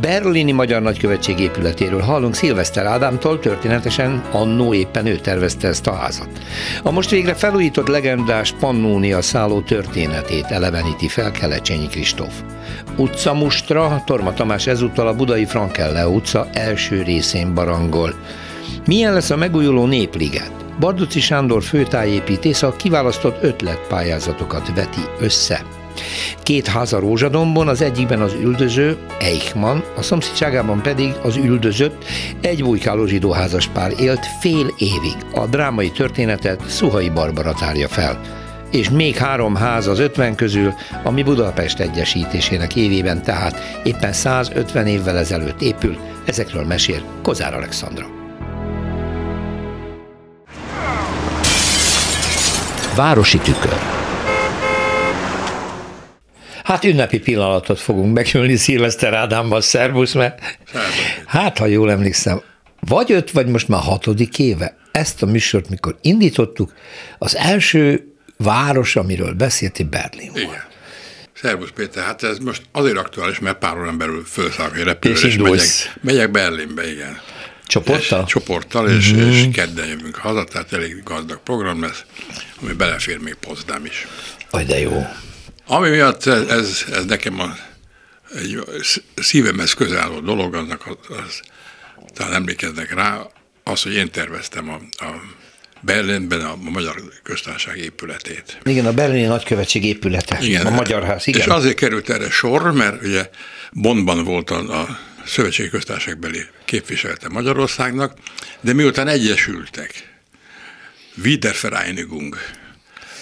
berlini Magyar Nagykövetség épületéről hallunk Szilveszter Ádámtól, történetesen annó éppen ő tervezte ezt a házat. A most végre felújított legendás Pannónia szálló történetét eleveníti fel Kelecsényi Kristóf. Utcamustra, Torma Tamás ezúttal a Budai Frankelle utca első részén barangol. Milyen lesz a megújuló népliget? Barduci Sándor főtájépítész a kiválasztott ötletpályázatokat veti össze. Két ház a Rózsadombon, az egyikben az üldöző, Eichmann, a szomszédságában pedig az üldözött, egy bujkáló zsidó házaspár élt fél évig. A drámai történetet Szuhai Barbara tárja fel és még három ház az 50 közül, ami Budapest egyesítésének évében, tehát éppen 150 évvel ezelőtt épül, ezekről mesél Kozár Alexandra. Városi tükör Hát ünnepi pillanatot fogunk megülni Szilveszter Ádámmal, szervusz, mert hát, ha jól emlékszem, vagy öt, vagy most már hatodik éve, ezt a műsort, mikor indítottuk, az első város, amiről beszélti, Berlin volt. Igen. Szervusz Péter, hát ez most azért aktuális, mert pár órán belül felszállok egy repülőre, és, és megyek, megyek Berlinbe, igen. Csoporttal? És, csoporttal, és, mm-hmm. és kedden jövünk haza, tehát elég gazdag program lesz, ami belefér még Potsdam is. Aj, de jó. Ami miatt ez, ez, ez nekem a, egy szívemhez álló dolog, annak az, az, talán emlékeznek rá, az, hogy én terveztem a, a Berlinben a Magyar Köztársaság épületét. Igen, a berlini nagykövetség épülete, igen, a Magyar Ház. Igen. És azért került erre sor, mert ugye Bonnban volt a, a Szövetségi Köztársaságbeli képviselete Magyarországnak, de miután egyesültek, Wiedervereinigung,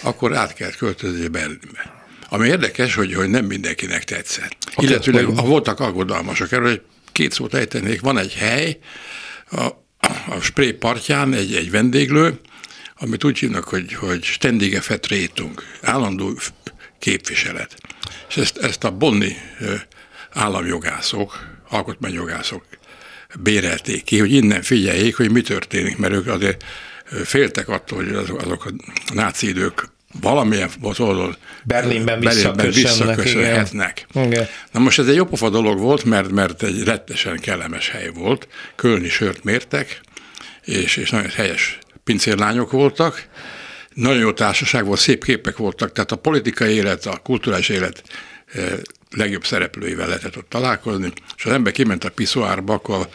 akkor át kellett költözni Berlinbe. Ami érdekes, hogy, hogy nem mindenkinek tetszett. Okay, Illetőleg voltak aggodalmasok erről, hogy két szót ejtenék, van egy hely, a, a Spré partján egy, egy vendéglő, amit úgy hívnak, hogy, hogy Stendige Vertretung, állandó képviselet. És ezt, ezt a bonni államjogászok, alkotmányjogászok bérelték ki, hogy innen figyeljék, hogy mi történik, mert ők azért féltek attól, hogy azok, azok a náci idők valamilyen oldalon Berlinben visszaköszönhetnek. Na most ez egy jópofa dolog volt, mert, mert egy rettesen kellemes hely volt. Kölni sört mértek, és, és nagyon helyes pincérlányok voltak. Nagyon jó társaság volt, szép képek voltak, tehát a politikai élet, a kulturális élet eh, legjobb szereplőivel lehetett ott találkozni, és az ember kiment a piszoárba, akkor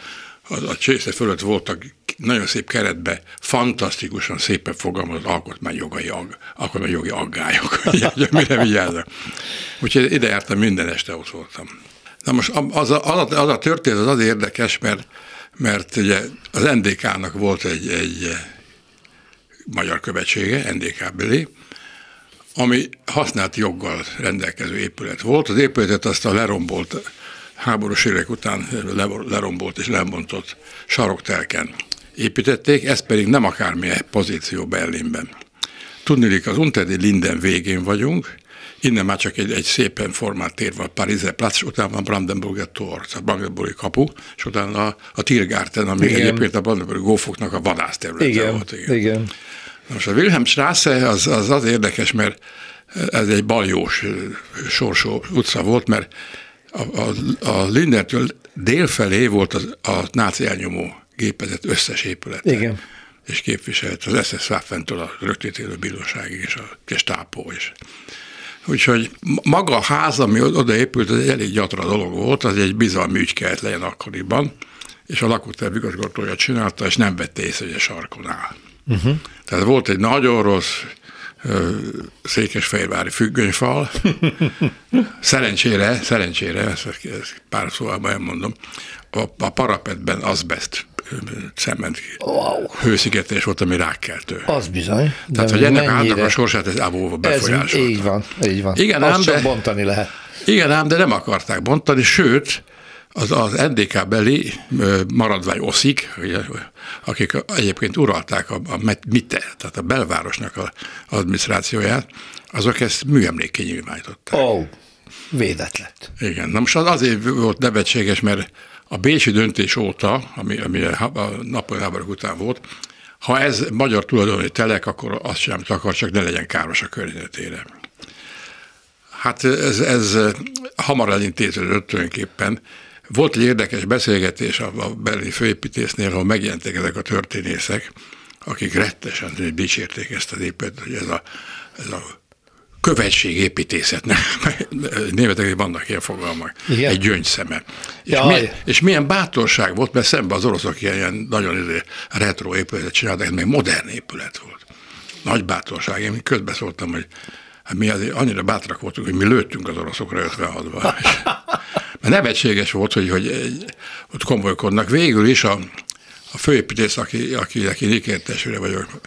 a, a csésze fölött voltak nagyon szép keretbe, fantasztikusan szépen fogalmazott alkotmányjogai, ag, alkotmányjogi aggályok, mire vigyázzak. Úgyhogy ide jártam minden este, ott voltam. Na most az a, az a, az a történet az az érdekes, mert, mert ugye az NDK-nak volt egy, egy magyar követsége, NDK-beli, ami használt joggal rendelkező épület volt. Az épületet azt a lerombolt háborús évek után lerombolt és lebontott saroktelken építették, ez pedig nem akármilyen pozíció Berlinben. Tudnilik, az Unterdi Linden végén vagyunk, innen már csak egy, egy szépen formált tér van, Pariser Platz, utána van Brandenburger Tor, a Brandenburgi kapu, és utána a, a Tiergarten, ami igen. egyébként a Brandenburgi gófoknak a vadászterülete igen. volt. Igen. igen. Most a Wilhelm Strasse az, az az érdekes, mert ez egy baljós sorsó utca volt, mert a, a, a Lindertől délfelé volt az, a náci elnyomó gépezet összes épülete. Igen. És képviselt az SS Waffentől a rögtítélő bíróságig és a Gestapo is. Úgyhogy maga a ház, ami oda épült, az egy elég gyatra dolog volt, az egy bizalmi ügy kellett legyen akkoriban, és a lakótelv igazgatója csinálta, és nem vette észre, hogy a sarkon áll. Uh-huh. Tehát volt egy nagyon rossz székesfehérvári függönyfal. szerencsére, szerencsére, ezt, ezt pár szóval mondom, a, a parapetben azbest cement wow. hőszigetés volt, ami rákkeltő. Az bizony. Tehát, hogy ennek mennyire... a a sorsát ez ávóva befolyásolta. Ez így van, így van. Igen, Azt ám, csak de, bontani lehet. Igen ám, de nem akarták bontani, sőt, az, az NDK beli maradvány oszik, akik egyébként uralták a, a MITE, tehát a belvárosnak az adminisztrációját, azok ezt műemlékké nyilvánították. Oh. Védett lett. Igen, na most az azért volt nevetséges, mert a Bécsi döntés óta, ami, ami a napoli háborúk után volt, ha ez magyar tulajdoni telek, akkor azt sem akar, csak ne legyen káros a környezetére. Hát ez, ez hamar elintéződött tulajdonképpen. Volt egy érdekes beszélgetés a, a berlini főépítésznél, ahol megjelentek ezek a történészek, akik rettesen dicsérték ezt az épületet, hogy ez a, ez a követségépítészet, németek vannak ilyen fogalmak, Igen. egy gyöngyszeme. És, milyen, és milyen bátorság volt, mert szemben az oroszok ilyen, ilyen nagyon izé retro épületet csináltak, ez még modern épület volt. Nagy bátorság. Én közbeszóltam, hogy mi azért annyira bátrak voltunk, hogy mi lőttünk az oroszokra 56-ban. Mert nevetséges volt, hogy, hogy egy, ott komolykodnak. Végül is a, a főépítész, aki, aki, aki nikértesőre vagyok,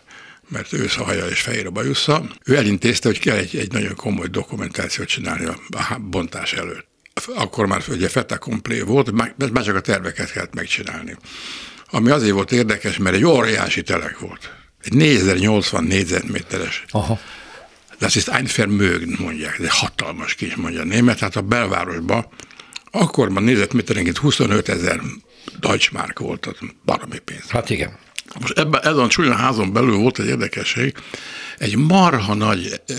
mert ő szahaja és fehér a bajusza, ő elintézte, hogy kell egy, egy nagyon komoly dokumentációt csinálni a, a bontás előtt. Akkor már ugye feta komplé volt, már csak a terveket kellett megcsinálni. Ami azért volt érdekes, mert egy óriási telek volt. Egy 4080 négyzetméteres. Aha. Das ist ein Vermögen, mondják, egy hatalmas kis, mondja a német, hát a belvárosban akkorban nézetméterenként 25 ezer Deutschmark volt, az baromi pénz. Hát igen. Most ebben, ezen a csúnya házon belül volt egy érdekesség, egy marha nagy e,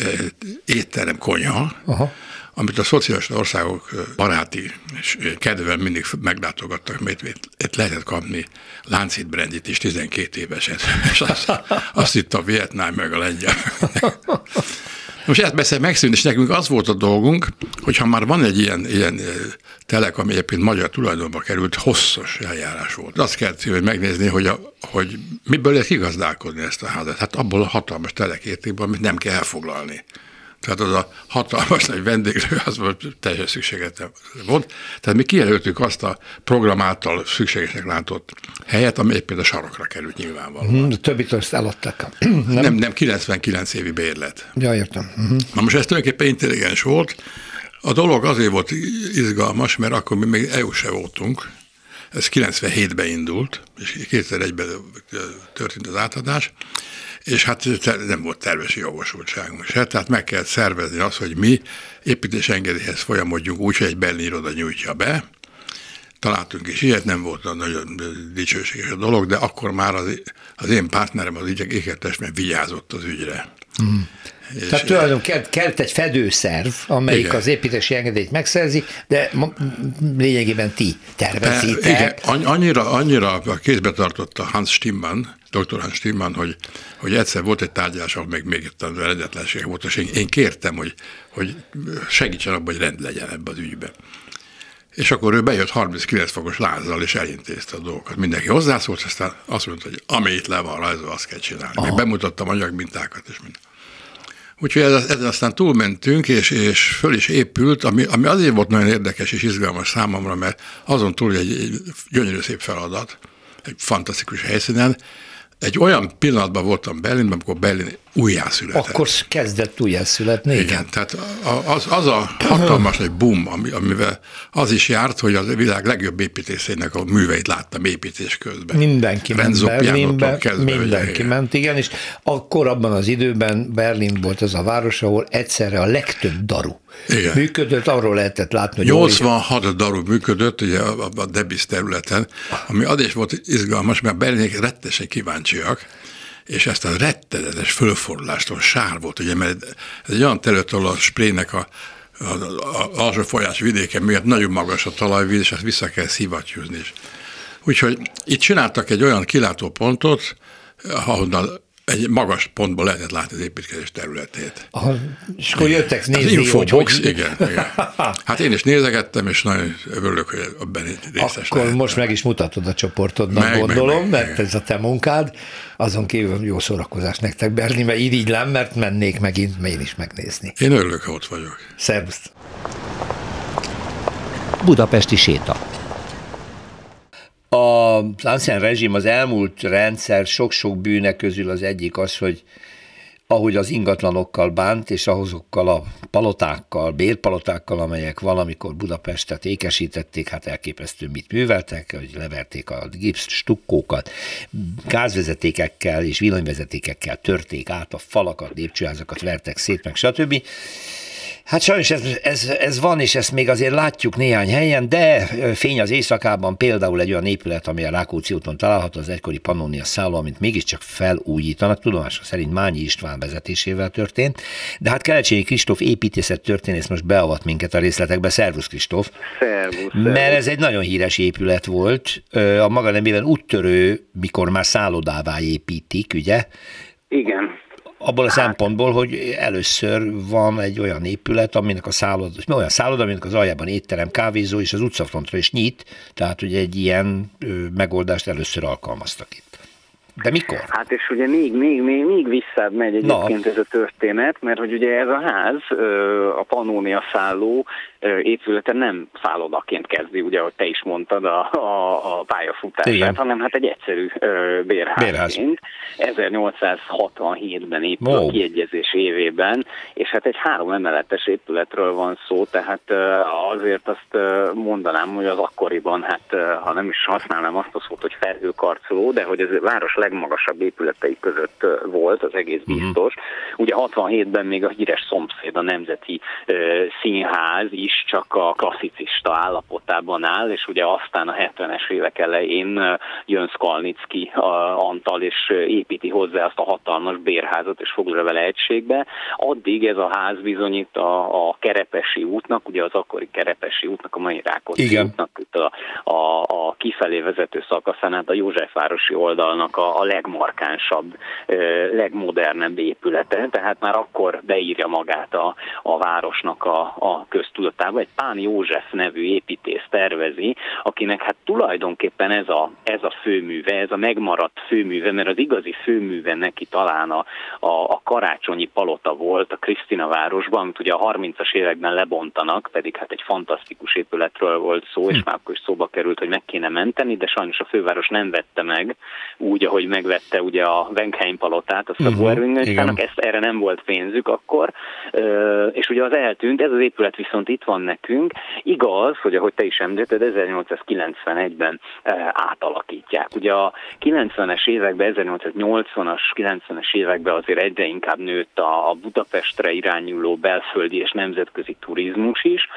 étterem konyha, Aha. Amit a szociális országok baráti és kedvel mindig meglátogattak, mert itt lehetett kapni láncít brandit is 12 éveset, és azt, azt itt a Vietnám meg a lengyel. Most ezt persze megszűnt, és nekünk az volt a dolgunk, hogy ha már van egy ilyen, ilyen telek, ami egyébként magyar tulajdonba került, hosszas eljárás volt. Azt kellett hogy megnézni, hogy, a, hogy miből lehet igazdálkodni ezt a házat. Hát abból a hatalmas telekértékből, amit nem kell elfoglalni. Tehát az a hatalmas nagy vendéglő, az volt teljesen szükséget volt. Tehát mi kijelöltük azt a program által szükségesnek látott helyet, ami éppen a sarokra került nyilvánvalóan. Uh-huh, többit azt eladták. nem? nem, nem 99 évi bérlet. Ja, értem. Uh-huh. Na most ez tulajdonképpen intelligens volt. A dolog azért volt izgalmas, mert akkor mi még EU se voltunk. Ez 97-ben indult, és 2001-ben történt az átadás és hát nem volt tervesi jogosultságunk se, tehát meg kell szervezni azt, hogy mi építésengedélyhez folyamodjunk úgy, hogy egy Berlin iroda nyújtja be, találtunk is ilyet, nem volt nagyon dicsőséges a dolog, de akkor már az, az én partnerem az mert vigyázott az ügyre. Mm. És Tehát tulajdonképpen kellett egy fedőszerv, amelyik igen. az építési engedélyt megszerzi, de lényegében ti tervezitek. Igen, annyira, annyira kézbe tartotta Hans Stimmann, dr. Hans Stimmann, hogy, hogy egyszer volt egy tárgyalás, ahol még, még itt az eredetlenség volt, és én, én kértem, hogy, hogy segítsen abban, hogy rend legyen ebbe az ügyben. És akkor ő bejött 39 fokos lázzal, és elintézte a dolgokat. Mindenki hozzászólt, aztán azt mondta, hogy ami itt le van rajzolva, azt kell csinálni. Még bemutattam anyagmintákat, és minden. Úgyhogy ezen aztán túlmentünk, és, és föl is épült, ami, ami azért volt nagyon érdekes és izgalmas számomra, mert azon túl egy, egy gyönyörű szép feladat, egy fantasztikus helyszínen, egy olyan pillanatban voltam Berlinben, amikor Berlin újjászületett. Akkor kezdett újjászületni? Igen, igen tehát az, az a hatalmas egy boom, amivel az is járt, hogy a világ legjobb építészének a műveit láttam építés közben. Mindenki Renzo ment Berlinbe, kezdve, mindenki ugye, ment, igen, és akkor abban az időben Berlin volt az a város, ahol egyszerre a legtöbb daru igen. működött, arról lehetett látni, hogy 86 olyan... darú működött ugye a, a Debis területen, ami az is volt izgalmas, mert Berlinek rettesen kíváncsiak, és ezt a rettenetes fölfordulástól sár volt, ugye, mert ez egy olyan terület, ahol a sprének a, a, a, alsó folyás vidéke miatt nagyon magas a talajvíz, és ezt vissza kell szivattyúzni. Úgyhogy itt csináltak egy olyan kilátópontot, ahonnan egy magas pontból lehetett látni az építkezés területét. Aha, és akkor jöttek nézni, az infobox, hogy... igen, igen. Hát én is nézegettem, és nagyon örülök, hogy ebben részes Akkor lehettem. most meg is mutatod a csoportodnak, meg, gondolom, meg, meg, mert ez a te munkád. Azon kívül jó szórakozás nektek Berlinbe, irigylem, mert mennék megint én is megnézni. Én örülök, ha ott vagyok. Szervusz! Budapesti séta. A ancien rezsim, az elmúlt rendszer sok-sok bűne közül az egyik az, hogy ahogy az ingatlanokkal bánt, és azokkal a palotákkal, bérpalotákkal, amelyek valamikor Budapestet ékesítették, hát elképesztő mit műveltek, hogy leverték a gipsz stukkókat, gázvezetékekkel és villanyvezetékekkel törték át a falakat, lépcsőházakat vertek szét, meg stb. Hát sajnos ez, ez, ez van, és ezt még azért látjuk néhány helyen, de fény az éjszakában például egy olyan épület, ami a Rákóczi úton található, az egykori Pannonia szálló, amit mégiscsak felújítanak, tudomásom szerint Mányi István vezetésével történt, de hát Kelecsényi Kristóf építészet történész most beavat minket a részletekbe. Szervusz Kristóf! Szervusz! Mert ez egy nagyon híres épület volt, a maga nemében úttörő, mikor már szállodává építik, ugye? Igen abból a hát. szempontból, hogy először van egy olyan épület, aminek a szálloda, olyan szálloda, aminek az aljában étterem, kávézó és az utcafrontra is nyit, tehát hogy egy ilyen megoldást először alkalmaztak itt. De mikor? Hát és ugye még, még, még, még visszább megy egyébként Na. ez a történet, mert hogy ugye ez a ház, a Pannonia szálló épülete nem szállodaként kezdi, ugye, ahogy te is mondtad a, a, a pályafutását, Igen. hanem hát egy egyszerű bérházként. Bérház. 1867-ben épül wow. a kiegyezés évében, és hát egy három emeletes épületről van szó, tehát azért azt mondanám, hogy az akkoriban, hát ha nem is használnám azt a szót, hogy felhőkarcoló, de hogy ez a város legmagasabb épületei között volt, az egész mhm. biztos. Uh-huh. Ugye 67-ben még a híres szomszéd, a Nemzeti Színház is csak a klasszicista állapotában áll, és ugye aztán a 70-es évek elején jön Skalnicki Antal, és építi hozzá azt a hatalmas bérházat, és foglalja vele egységbe. Addig ez a ház bizonyít a, a Kerepesi útnak, ugye az akkori Kerepesi útnak, a mai Rákóczi Igen. útnak, a, a, a kifelé vezető szakaszán, hát a Józsefvárosi oldalnak a, a legmarkánsabb, legmodernebb épülete, tehát már akkor beírja magát a, a városnak a, a köztudatát Európában egy Pán József nevű építész tervezi, akinek hát tulajdonképpen ez a, ez a főműve, ez a megmaradt főműve, mert az igazi főműve neki talán a, a, a karácsonyi palota volt a Krisztina városban, amit ugye a 30-as években lebontanak, pedig hát egy fantasztikus épületről volt szó, és hm. már akkor is szóba került, hogy meg kéne menteni, de sajnos a főváros nem vette meg, úgy, ahogy megvette ugye a Wenkheim palotát, a uh-huh, ezt erre nem volt pénzük akkor, és ugye az eltűnt, ez az épület viszont itt van nekünk. Igaz, hogy ahogy te is említetted, 1891-ben eh, átalakítják. Ugye a 90-es években, 1880-as, 90-es években azért egyre inkább nőtt a, Budapestre irányuló belföldi és nemzetközi turizmus is.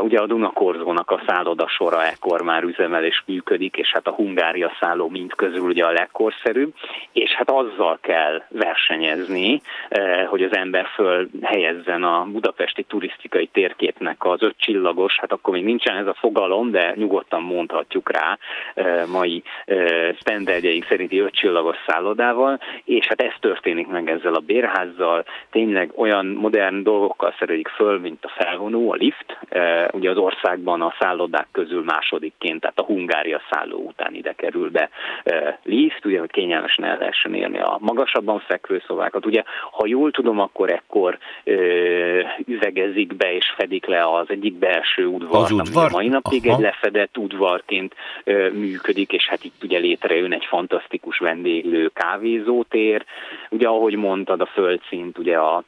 Ugye a Dunakorzónak a szálloda sora ekkor már üzemel és működik, és hát a Hungária szálló mind közül ugye a legkorszerűbb, és hát azzal kell versenyezni, eh, hogy az ember föl helyezzen a budapesti turisztikai térképnek az öt csillagos, hát akkor még nincsen ez a fogalom, de nyugodtan mondhatjuk rá mai sztenderdjeink szerinti öt csillagos szállodával, és hát ez történik meg ezzel a bérházzal, tényleg olyan modern dolgokkal szerelik föl, mint a felvonó, a lift, ugye az országban a szállodák közül másodikként, tehát a Hungária szálló után ide kerül be lift, ugye, hogy kényelmesen el lehessen érni a magasabban fekvő szobákat. Ugye, ha jól tudom, akkor ekkor üvegezik be és fedik le az egyik belső udvar, az udvar? ami mai napig Aha. egy lefedett udvarként ö, működik, és hát itt ugye létrejön egy fantasztikus vendéglő kávézótér. Ugye ahogy mondtad, a földszint ugye a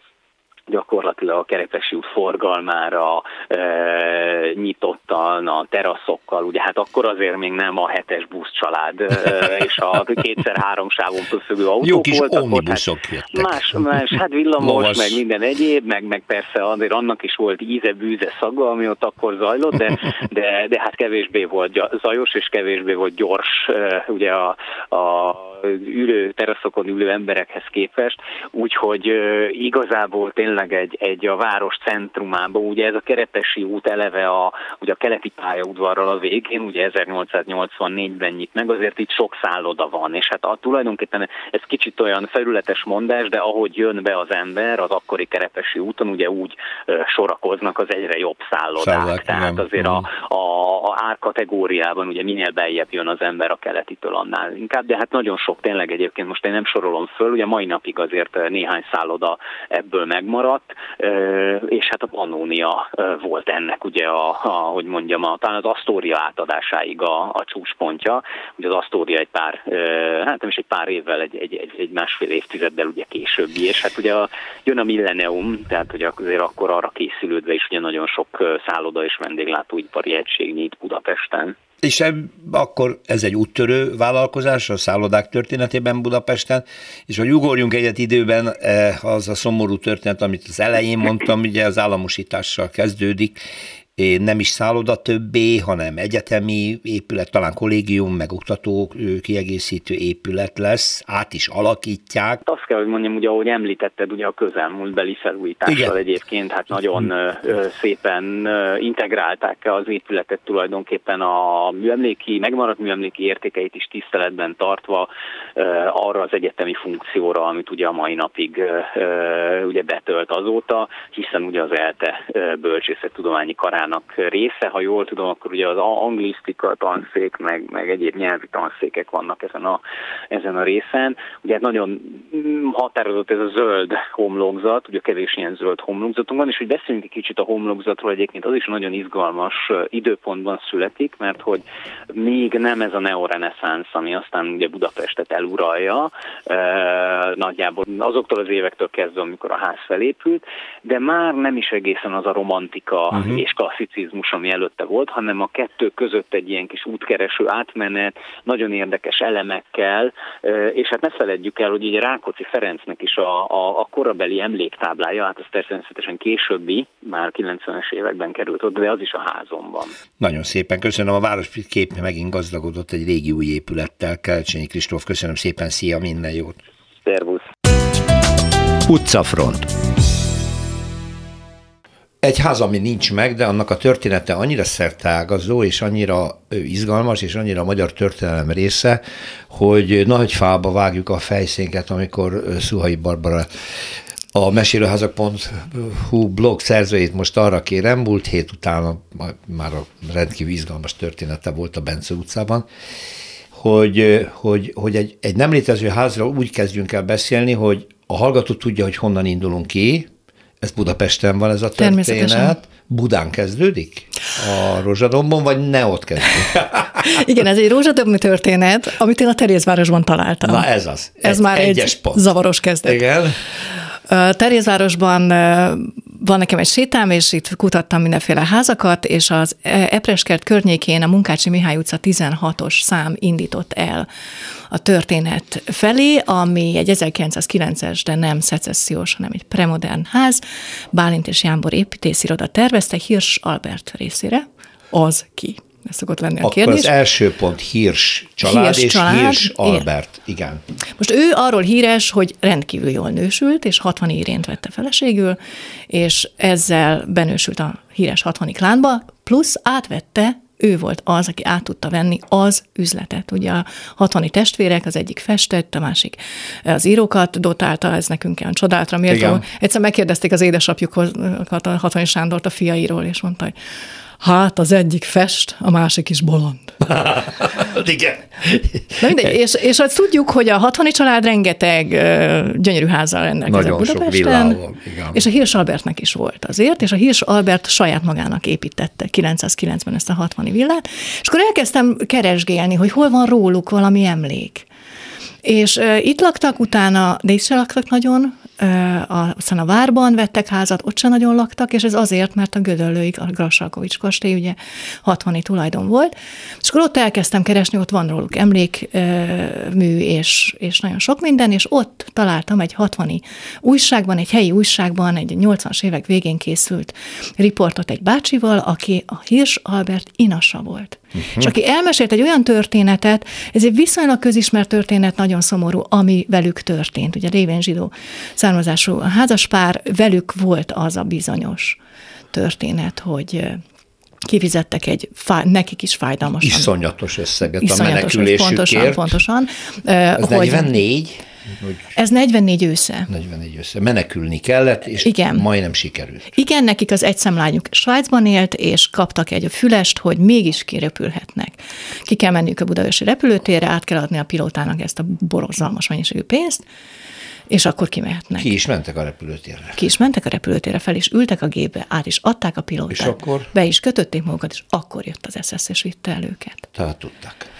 gyakorlatilag a Kerepesi út forgalmára e, nyitottan, a teraszokkal, ugye hát akkor azért még nem a hetes busz család e, és a kétszer-három sávon pöfögő autók Jó kis voltak. omnibuszok hát, más, más, hát villamos, Lovas. meg minden egyéb, meg, meg persze azért annak is volt íze, bűze, szaga, ami ott akkor zajlott, de, de, de hát kevésbé volt zajos, és kevésbé volt gyors, ugye a, a ülő, teraszokon ülő emberekhez képest, úgyhogy igazából tényleg egy, egy a város centrumában, ugye ez a Kerepesi út eleve a, ugye a keleti pályaudvarral a végén, ugye 1884-ben nyit meg, azért itt sok szálloda van, és hát a, tulajdonképpen ez kicsit olyan felületes mondás, de ahogy jön be az ember az akkori Kerepesi úton, ugye úgy sorakoznak az egyre jobb szállodák, Szállák, tehát igen. azért a, a, a árkategóriában ugye minél beljebb jön az ember a keletitől annál inkább, de hát nagyon sok tényleg egyébként most én nem sorolom föl, ugye mai napig azért néhány szálloda ebből megmaradt, eh, és hát a Pannónia eh, volt ennek ugye, a, a, hogy mondjam, a, talán az Astoria átadásáig a, a csúcspontja, ugye az Astoria egy pár, hát nem is egy pár évvel, egy, egy, egy, egy másfél évtizeddel ugye későbbi, és hát ugye a, jön a Millennium, tehát hogy azért akkor arra készülődve is ugye nagyon sok szálloda és vendéglátóipari egység nyit Budapesten. És akkor ez egy úttörő vállalkozás a szállodák történetében Budapesten, és hogy ugorjunk egyet időben, eh, az a szomorú történet, amit az elején mondtam, ugye az államosítással kezdődik, nem is szálloda többé, hanem egyetemi épület, talán kollégium, meg oktató kiegészítő épület lesz, át is alakítják. Azt kell, hogy mondjam, ugye ahogy említetted, ugye a közelmúltbeli felújítással Igen. egyébként hát nagyon szépen integrálták az épületet tulajdonképpen a műemléki, megmaradt műemléki értékeit is tiszteletben tartva arra az egyetemi funkcióra, amit ugye a mai napig ugye betölt azóta, hiszen ugye az ELTE bölcsészettudományi karán munkának része, ha jól tudom, akkor ugye az anglisztika tanszék, meg, meg egyéb nyelvi tanszékek vannak ezen a, ezen a részen. Ugye hát nagyon határozott ez a zöld homlokzat, ugye kevés ilyen zöld homlokzatunk van, és hogy beszéljünk egy kicsit a homlokzatról egyébként, az is nagyon izgalmas időpontban születik, mert hogy még nem ez a neoreneszánsz, ami aztán ugye Budapestet eluralja, nagyjából azoktól az évektől kezdve, amikor a ház felépült, de már nem is egészen az a romantika uh-huh. és klasszicizmus, ami előtte volt, hanem a kettő között egy ilyen kis útkereső átmenet, nagyon érdekes elemekkel, és hát ne feledjük el, hogy ugye Rákóczi Ferencnek is a, a, a korabeli emléktáblája, hát az természetesen későbbi, már 90-es években került ott, de az is a házomban. Nagyon szépen köszönöm, a városkép megint gazdagodott egy régi új épülettel. Kelcsényi Kristóf, köszönöm szépen, szia, minden jót! Szervusz! Utcafront egy ház, ami nincs meg, de annak a története annyira szertágazó, és annyira izgalmas, és annyira magyar történelem része, hogy nagy fába vágjuk a fejszénket, amikor Szuhai Barbara a mesélőházak.hu blog szerzőjét most arra kérem, múlt hét után már a rendkívül izgalmas története volt a Bence utcában, hogy, hogy, hogy egy, egy nem létező házra úgy kezdjünk el beszélni, hogy a hallgató tudja, hogy honnan indulunk ki, ez Budapesten van ez a történet. Budán kezdődik? A Rózsadombon, vagy ne ott kezdődik? Igen, ez egy rózsadombi történet, amit én a Terézvárosban találtam. Na ez az. Ez egy, már egy pont. zavaros kezdet. Igen. Terézvárosban van nekem egy sétám, és itt kutattam mindenféle házakat, és az Epreskert környékén a Munkácsi Mihály utca 16-os szám indított el a történet felé, ami egy 1909-es, de nem szecessziós, hanem egy premodern ház. Bálint és Jámbor építésziroda tervezte Hirs Albert részére. Az ki? Ez szokott lenni a Akkor kérdés. az első pont Hirs család Hirs és család, Hirs Albert. Igen. Most ő arról híres, hogy rendkívül jól nősült, és 60 érént vette feleségül, és ezzel benősült a híres 60 klánba, plusz átvette ő volt az, aki át tudta venni az üzletet. Ugye a hatvani testvérek, az egyik festett, a másik az írókat dotálta, ez nekünk olyan csodálatra méltó. Egyszer megkérdezték az édesapjukat, a hatvani Sándort a fiairól, és mondta, hogy Hát az egyik fest, a másik is bolond. Igen. Na mindegy, és, és azt tudjuk, hogy a hatvani család rengeteg uh, gyönyörű házzal rendelkezik Nagyon Budapesten. Sok igen. És a Hirs Albertnek is volt azért, és a Hirs Albert saját magának építette 990 ezt a hatvani villát, és akkor elkezdtem keresgélni, hogy hol van róluk valami emlék. És uh, itt laktak utána, de itt se laktak nagyon, a, aztán a várban vettek házat, ott sem nagyon laktak, és ez azért, mert a Gödöllőig, a Grassalkovics kastély ugye 60 tulajdon volt, és akkor ott elkezdtem keresni, ott van róluk emlékmű, és, és nagyon sok minden, és ott találtam egy 60 újságban, egy helyi újságban, egy 80-as évek végén készült riportot egy bácsival, aki a Hirs Albert inasa volt. Uh-huh. És aki elmesélt egy olyan történetet, ez egy viszonylag közismert történet, nagyon szomorú, ami velük történt. Ugye révén zsidó származású házaspár, velük volt az a bizonyos történet, hogy kifizettek egy, nekik is fájdalmas. Iszonyatos összeget Iszonyatos, a menekülésükért. Pontosan, pontosan. Ez hogy 44? Ez 44 ősze. 44 ősze. Menekülni kellett, és Igen. majdnem sikerült. Igen, nekik az egy szemlányuk Svájcban élt, és kaptak egy fülest, hogy mégis kirepülhetnek. Ki kell menniük a Budaörsi repülőtérre, át kell adni a pilótának ezt a borozzalmas mennyiségű pénzt, és akkor kimehetnek. Ki is mentek a repülőtérre. Ki is mentek a repülőtérre fel, és ültek a gépbe, át is adták a pilótát. És akkor? Be is kötötték magukat, és akkor jött az SS, és vitte el őket. Tehát tudták.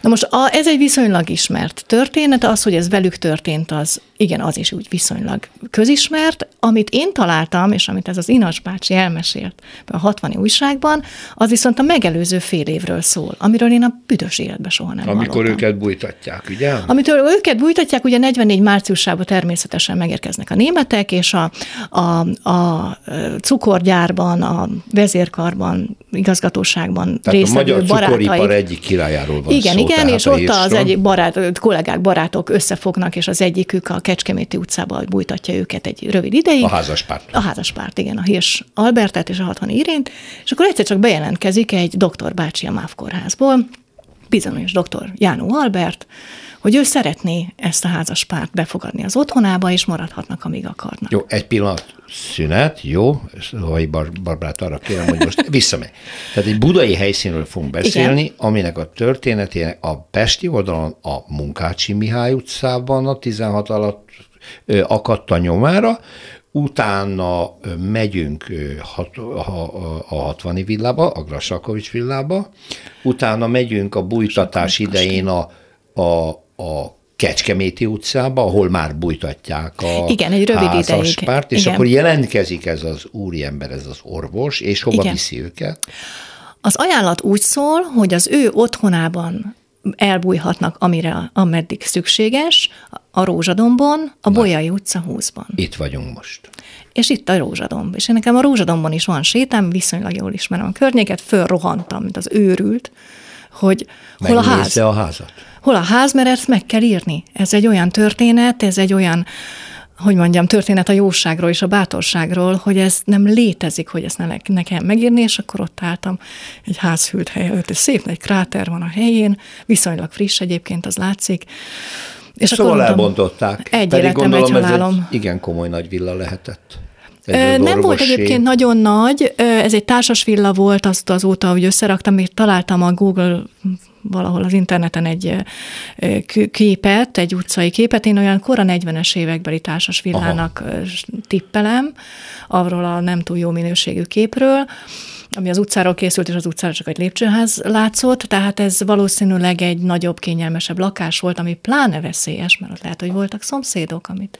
Na most a, ez egy viszonylag ismert történet, az, hogy ez velük történt, az igen, az is úgy viszonylag közismert. Amit én találtam, és amit ez az Inas bácsi elmesélt a 60 újságban, az viszont a megelőző fél évről szól, amiről én a büdös életben soha nem Amikor hallottam. őket bújtatják, ugye? Amitől őket bújtatják, ugye 44 márciusában természetesen megérkeznek a németek, és a, a, a cukorgyárban, a vezérkarban, igazgatóságban Tehát résztvevő a magyar barátaik. cukoripar egyik királyáról van Igen, szó, igen, és ott az egyik barát, kollégák, barátok összefognak, és az egyikük a Kecskeméti utcába bújtatja őket egy rövid ideig. A házaspárt. A házaspárt, igen, a Hirs Albertet és a 60 Irént, és akkor egyszer csak bejelentkezik egy doktor bácsi a MÁV kórházból, bizonyos doktor Jánó Albert, hogy ő szeretné ezt a házaspárt befogadni az otthonába, és maradhatnak, amíg akarnak. Jó, egy pillanat, szünet, jó, Vaj Bar- Barbrát arra kérem, hogy most visszamegy. Tehát egy budai helyszínről fogunk beszélni, Igen. aminek a történetének a Pesti oldalon a Munkácsi Mihály utcában a 16 alatt ö, akadt a nyomára, utána megyünk hat, a, a, a 60 villába, a Grassalkovics villába, utána megyünk a bújtatás idején a, a, a Kecskeméti utcába, ahol már bújtatják a Igen, egy rövid ideig. házaspárt, és Igen. akkor jelentkezik ez az úriember, ez az orvos, és hova Igen. viszi őket? Az ajánlat úgy szól, hogy az ő otthonában elbújhatnak, amire, ameddig szükséges, a Rózsadombon, a Bolyai utca 20-ban. Itt vagyunk most. És itt a Rózsadomb. És én nekem a Rózsadombon is van sétám, viszonylag jól ismerem a környéket, fölrohantam, mint az őrült, hogy hol a ház. A házat. Hol a ház, mert ezt meg kell írni. Ez egy olyan történet, ez egy olyan, hogy mondjam, történet a jóságról és a bátorságról, hogy ez nem létezik, hogy ezt ne, nekem megírni, és akkor ott álltam egy házhűlt hely előtt, és szép nagy kráter van a helyén, viszonylag friss egyébként, az látszik. És Szóval mondtam, elbontották. Egy Pedig életem, egy gondolom, ez halálom. egy igen komoly nagy villa lehetett. Nem volt egyébként nagyon nagy, ez egy társas villa volt, azt azóta, hogy összeraktam, és találtam a Google valahol az interneten egy képet, egy utcai képet, én olyan kora 40-es évekbeli társas villának Aha. tippelem, arról a nem túl jó minőségű képről, ami az utcáról készült, és az utcára csak egy lépcsőház látszott, tehát ez valószínűleg egy nagyobb, kényelmesebb lakás volt, ami pláne veszélyes, mert ott lehet, hogy voltak szomszédok, amit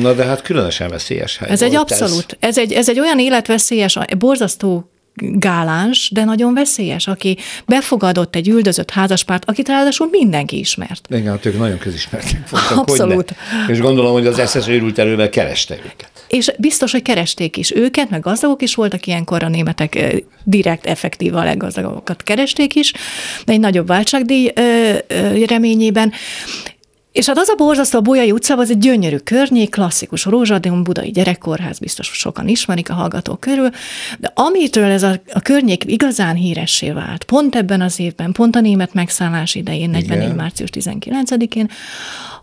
Na de hát különösen veszélyes hely ez egy abszolút, ez egy, ez egy olyan életveszélyes, borzasztó gáláns, de nagyon veszélyes, aki befogadott egy üldözött házaspárt, akit ráadásul mindenki ismert. Igen, hát ők nagyon közismertek voltak. Abszolút. Hogyne. És gondolom, hogy az SS őrült erővel kereste őket. És biztos, hogy keresték is őket, meg gazdagok is voltak ilyenkor, a németek direkt, effektív a leggazdagabbakat keresték is, de egy nagyobb váltságdíj reményében. És hát az a borzasztó, a Bolyai utcában, az egy gyönyörű környék, klasszikus Rózsadon, budai gyerekkórház, biztos sokan ismerik a hallgatók körül, de amitől ez a, a környék igazán híressé vált, pont ebben az évben, pont a német megszállás idején, 44. Igen. március 19-én,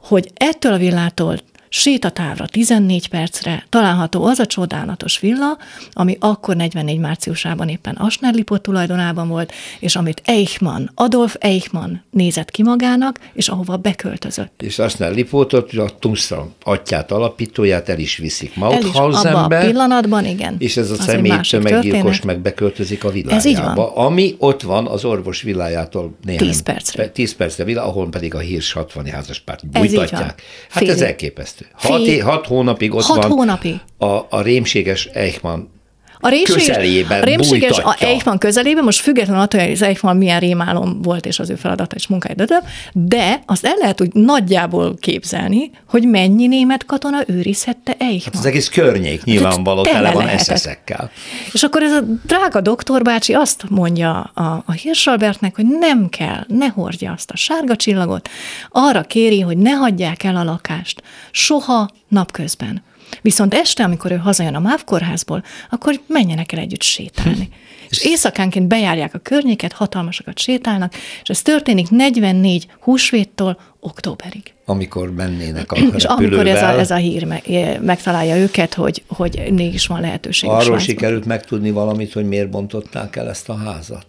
hogy ettől a villától sétatávra 14 percre található az a csodálatos villa, ami akkor 44 márciusában éppen Asnerlipot tulajdonában volt, és amit Eichmann, Adolf Eichmann nézett ki magának, és ahova beköltözött. És aztán Lipótot, a Tungstra atyát, alapítóját el is viszik is abban a Mauthausenbe. pillanatban, igen. És ez a személy tömeggyilkos meg beköltözik a Ez így van. villájába, ami ott van az orvos villájától néhány 10 percre. 10 percre villa, ahol pedig a hírs 60 házaspárt Ez így van. bújtatják. Hát Fél ez elképesztő. Hat, Fél- hat hónapig ott Hat van hónapig. A, a rémséges Eichmann A rémséges, közelében a rémséges a. Eichmann közelében, most függetlenül attól, hogy az Eichmann milyen rémálom volt, és az ő feladata és munkája, de, de, azt el lehet úgy nagyjából képzelni, hogy mennyi német katona őrizhette Eichmann. Hát az egész környék nyilvánvaló tele tele van lehetett. SS-ekkel. És akkor ez a drága doktorbácsi azt mondja a, a Hirsalbertnek, hogy nem kell, ne hordja azt a sárga csillagot, arra kéri, hogy ne hagyják el a lakást, soha napközben. Viszont este, amikor ő hazajön a MÁV kórházból, akkor menjenek el együtt sétálni. És éjszakánként bejárják a környéket, hatalmasakat sétálnak, és ez történik 44 húsvéttól októberig. Amikor mennének a És amikor ez a, repülővel. ez a hír me- megtalálja őket, hogy, hogy mégis van lehetőség. Arról sikerült megtudni valamit, hogy miért bontották el ezt a házat.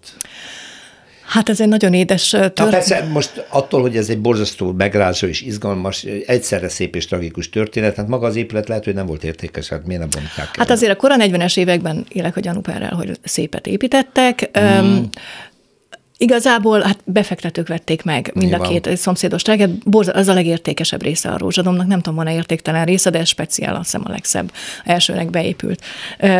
Hát ez egy nagyon édes ö, Na történet. persze, most attól, hogy ez egy borzasztó megrázó és izgalmas, egyszerre szép és tragikus történet, hát maga az épület lehet, hogy nem volt értékes, hát miért nem bontják el? Hát azért a kora 40-es években élek a gyanúperrel, hogy szépet építettek. Hmm. Mm. Igazából hát befektetők vették meg mind Nyilván. a két szomszédos tráget. Az a legértékesebb része a rózsadomnak. Nem tudom, van-e értéktelen része, de ez speciál, azt hiszem a legszebb elsőnek beépült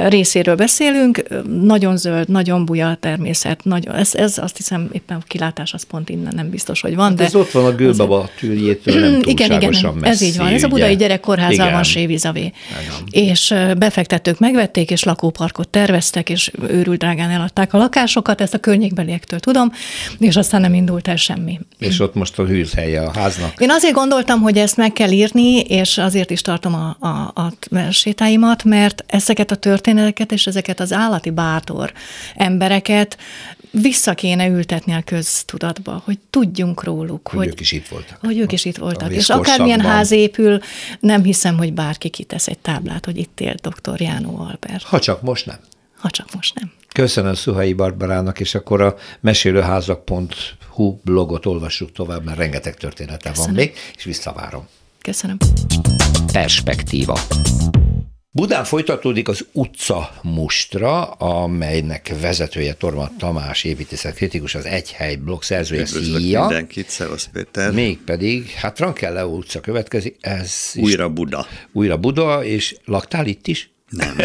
részéről beszélünk. Nagyon zöld, nagyon buja a természet. Nagyon, ez, ez azt hiszem éppen a kilátás az pont innen nem biztos, hogy van. Hát de ez ott van a gőbaba tűrjétől, nem igen, igen, messzi, ez így van. Ez a budai gyerekkórházal van Sévizavé. És befektetők megvették, és lakóparkot terveztek, és őrült drágán eladták a lakásokat, ezt a környékbeliektől tudom, és aztán nem indult el semmi. És ott most a hűlhelye a háznak. Én azért gondoltam, hogy ezt meg kell írni, és azért is tartom a, a, a sétáimat, mert ezeket a történeteket és ezeket az állati bátor embereket vissza kéne ültetni a köztudatba, hogy tudjunk róluk. Hogy, hogy ők is itt voltak. Hogy ők is itt voltak. És akármilyen ház épül, nem hiszem, hogy bárki kitesz egy táblát, hogy itt élt dr. Jánó Albert. Ha csak most nem. Ha csak most nem. Köszönöm Szuhai Barbarának, és akkor a mesélőházak.hu blogot olvassuk tovább, mert rengeteg története van még, és visszavárom. Köszönöm. Perspektíva. Budán folytatódik az utca mustra, amelynek vezetője Torma Tamás építészet kritikus, az Egyhely blog szerzője szíja. mindenkit, Szevasz Péter. Mégpedig, hát Frankelle utca következik, ez Újra Buda. Újra Buda, és laktál itt is? Nem,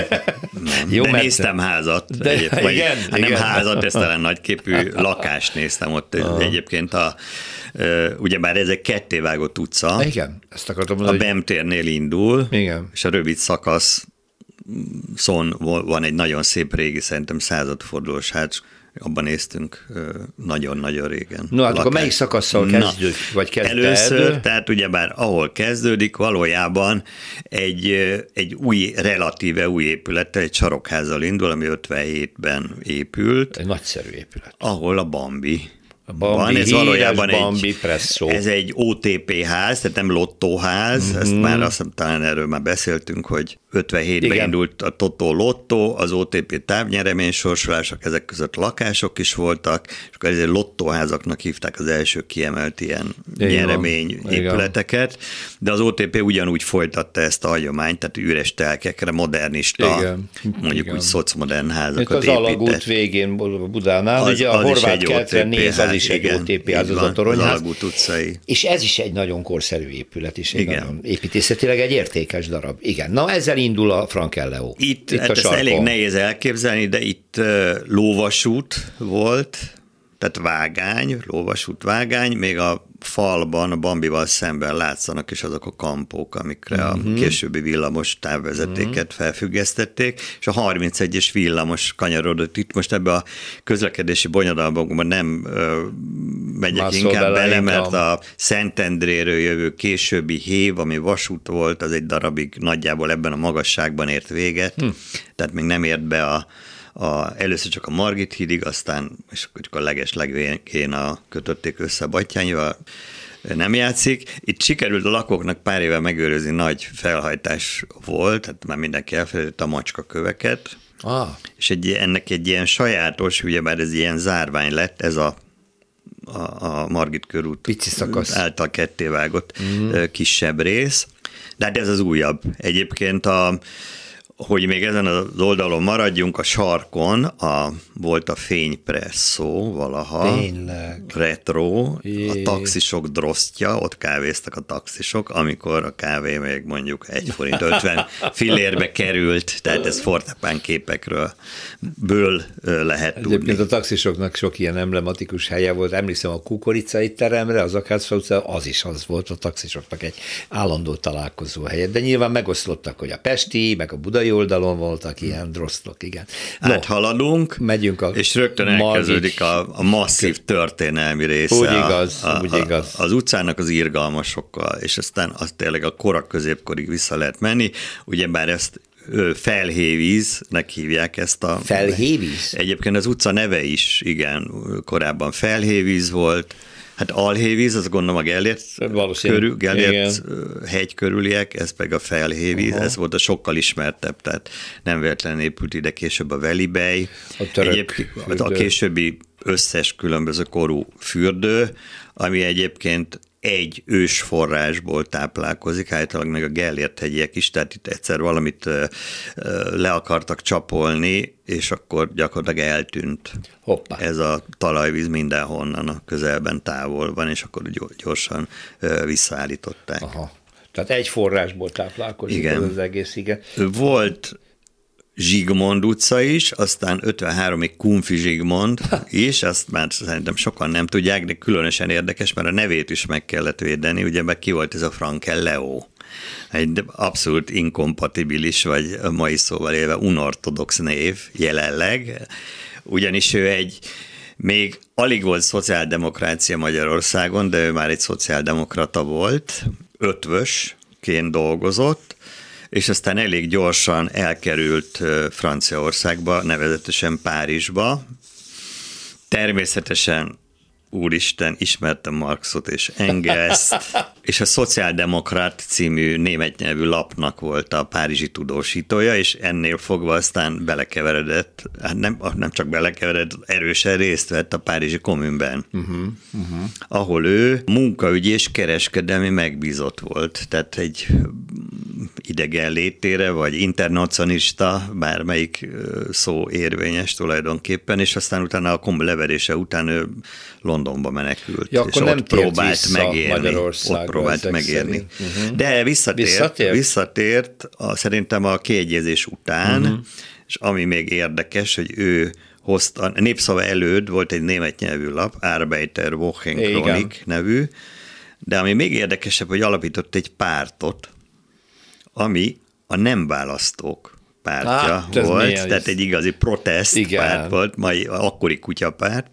nem. Jó, de mert... néztem házat, de, egyéb, vagy, igen, hát nem házat, ezt talán nagyképű lakást néztem ott uh. egyébként a, ugyebár ez egy kettévágott utca. Igen, ezt akartam mondani. A Bemtérnél indul, igen. és a rövid szakasz szon van egy nagyon szép régi, szerintem századfordulós ház, abban néztünk nagyon-nagyon régen. No, hát akkor melyik szakaszsal kezdődik, vagy kezdődik? Először, tehát ugyebár ahol kezdődik, valójában egy, egy új, relatíve új épület, egy sarokházzal indul, ami 57-ben épült. Egy nagyszerű épület. Ahol a Bambi Bambi, van, ez valójában Bambi egy, presszó. ez egy OTP ház, tehát nem lottóház, mm-hmm. ezt már azt talán erről már beszéltünk, hogy 57-ben Igen. indult a Totó Lottó, az OTP távnyeremény sorsolások, ezek között lakások is voltak, és akkor ezért lottóházaknak hívták az első kiemelt ilyen Igen. nyeremény épületeket, de az OTP ugyanúgy folytatta ezt a hagyományt, tehát üres telkekre, modernista, Igen. mondjuk Igen. úgy szocmodern házakat Itt az épített. alagút végén Budánál, az, ugye a az horvát kertre néz, az is egy OTP ház, az a toronyház. utcai. És ez is egy nagyon korszerű épület, és egy Igen. nagyon építészetileg egy értékes darab. Igen. Na ezzel indul a Frank Leo. Itt, itt hát a ezt elég nehéz elképzelni, de itt lóvasút volt, tehát vágány, lóvasút vágány, még a falban, a Bambival szemben látszanak is azok a kampók, amikre uh-huh. a mhm. későbbi villamos távvezetéket uh-huh. felfüggesztették, és a 31-es villamos kanyarodott itt. Most ebbe a közlekedési bonyodalmakban nem ö, megyek Mászol inkább bele, mert a Szentendréről jövő későbbi hév, ami vasút volt, az egy darabig nagyjából ebben a magasságban ért véget, hm. tehát még nem ért be a a, először csak a Margit hídig, aztán és akkor a leges legvégén a kötötték össze a Battyányival, nem játszik. Itt sikerült a lakóknak pár éve megőrizni, nagy felhajtás volt, tehát már mindenki elfelejtett a macska köveket, ah. és egy, ennek egy ilyen sajátos, ugyebár ez ilyen zárvány lett, ez a a, a Margit körút Pici szakasz. által kettévágott mm. kisebb rész, de hát ez az újabb. Egyébként a, hogy még ezen az oldalon maradjunk, a sarkon a, volt a fénypresszó valaha. Tényleg. Retro, Jé. a taxisok drosztja, ott kávéztak a taxisok, amikor a kávé még mondjuk 1 forint 50 fillérbe került, tehát ez fortepán képekről ből lehet tudni. Egyébként a taxisoknak sok ilyen emblematikus helye volt, emlékszem a kukoricai teremre, az Akácfa utca, az is az volt a taxisoknak egy állandó találkozó helye, de nyilván megoszlottak, hogy a Pesti, meg a Budai oldalon voltak ilyen drosztok, igen. No, Áthaladunk, megyünk a és rögtön elkezdődik a, a masszív történelmi része. Úgy igaz, a, úgy igaz. A, az utcának az irgalmasokkal, és aztán az tényleg a korak középkorig vissza lehet menni, ugyebár ezt felhévíznek hívják ezt a... Felhévíz? Egyébként az utca neve is, igen, korábban felhévíz volt, Hát Alhévíz, azt gondolom a Gellért, körül, Gellért hegy körüliek, ez pedig a Felhévíz, Aha. ez volt a sokkal ismertebb, tehát nem véletlenül épült ide később a Velibej. A, török a későbbi összes különböző korú fürdő, ami egyébként egy ős forrásból táplálkozik, általában meg a Gellért hegyiek is, tehát itt egyszer valamit le akartak csapolni, és akkor gyakorlatilag eltűnt Hoppá. ez a talajvíz mindenhonnan a közelben távol van, és akkor gyorsan visszaállították. Aha. Tehát egy forrásból táplálkozik igen. az egész, igen. Volt Zsigmond utca is, aztán 53-ig Kunfi Zsigmond is, azt már szerintem sokan nem tudják, de különösen érdekes, mert a nevét is meg kellett védeni, ugye meg ki volt ez a Frankel Leo. Egy abszolút inkompatibilis, vagy mai szóval élve unortodox név jelenleg, ugyanis ő egy még alig volt szociáldemokrácia Magyarországon, de ő már egy szociáldemokrata volt, ötvösként dolgozott, és aztán elég gyorsan elkerült Franciaországba, nevezetesen Párizsba. Természetesen úristen, ismertem Marxot és Engelszt, és a Szociáldemokrat című német nyelvű lapnak volt a párizsi tudósítója, és ennél fogva aztán belekeveredett, hát nem, nem csak belekeveredett, erősen részt vett a párizsi kommunben, uh-huh, uh-huh. ahol ő munkaügyi és kereskedelmi megbízott volt, tehát egy idegen létére, vagy internacionalista, bármelyik szó érvényes tulajdonképpen, és aztán utána a kom leverése után ő Londonba menekült, ja, és nem ott próbált megérni. Ott próbált megérni. Uh-huh. De visszatért, visszatért? visszatért a, szerintem a kiegyezés után, uh-huh. és ami még érdekes, hogy ő hozta, a népszava előtt volt egy német nyelvű lap, Arbeiter Wochenkronik nevű, de ami még érdekesebb, hogy alapított egy pártot, ami a nem választók pártja hát, volt, tehát egy igazi protest Igen. párt volt, mai akkori kutyapárt,